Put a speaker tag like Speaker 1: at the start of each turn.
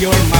Speaker 1: your mind.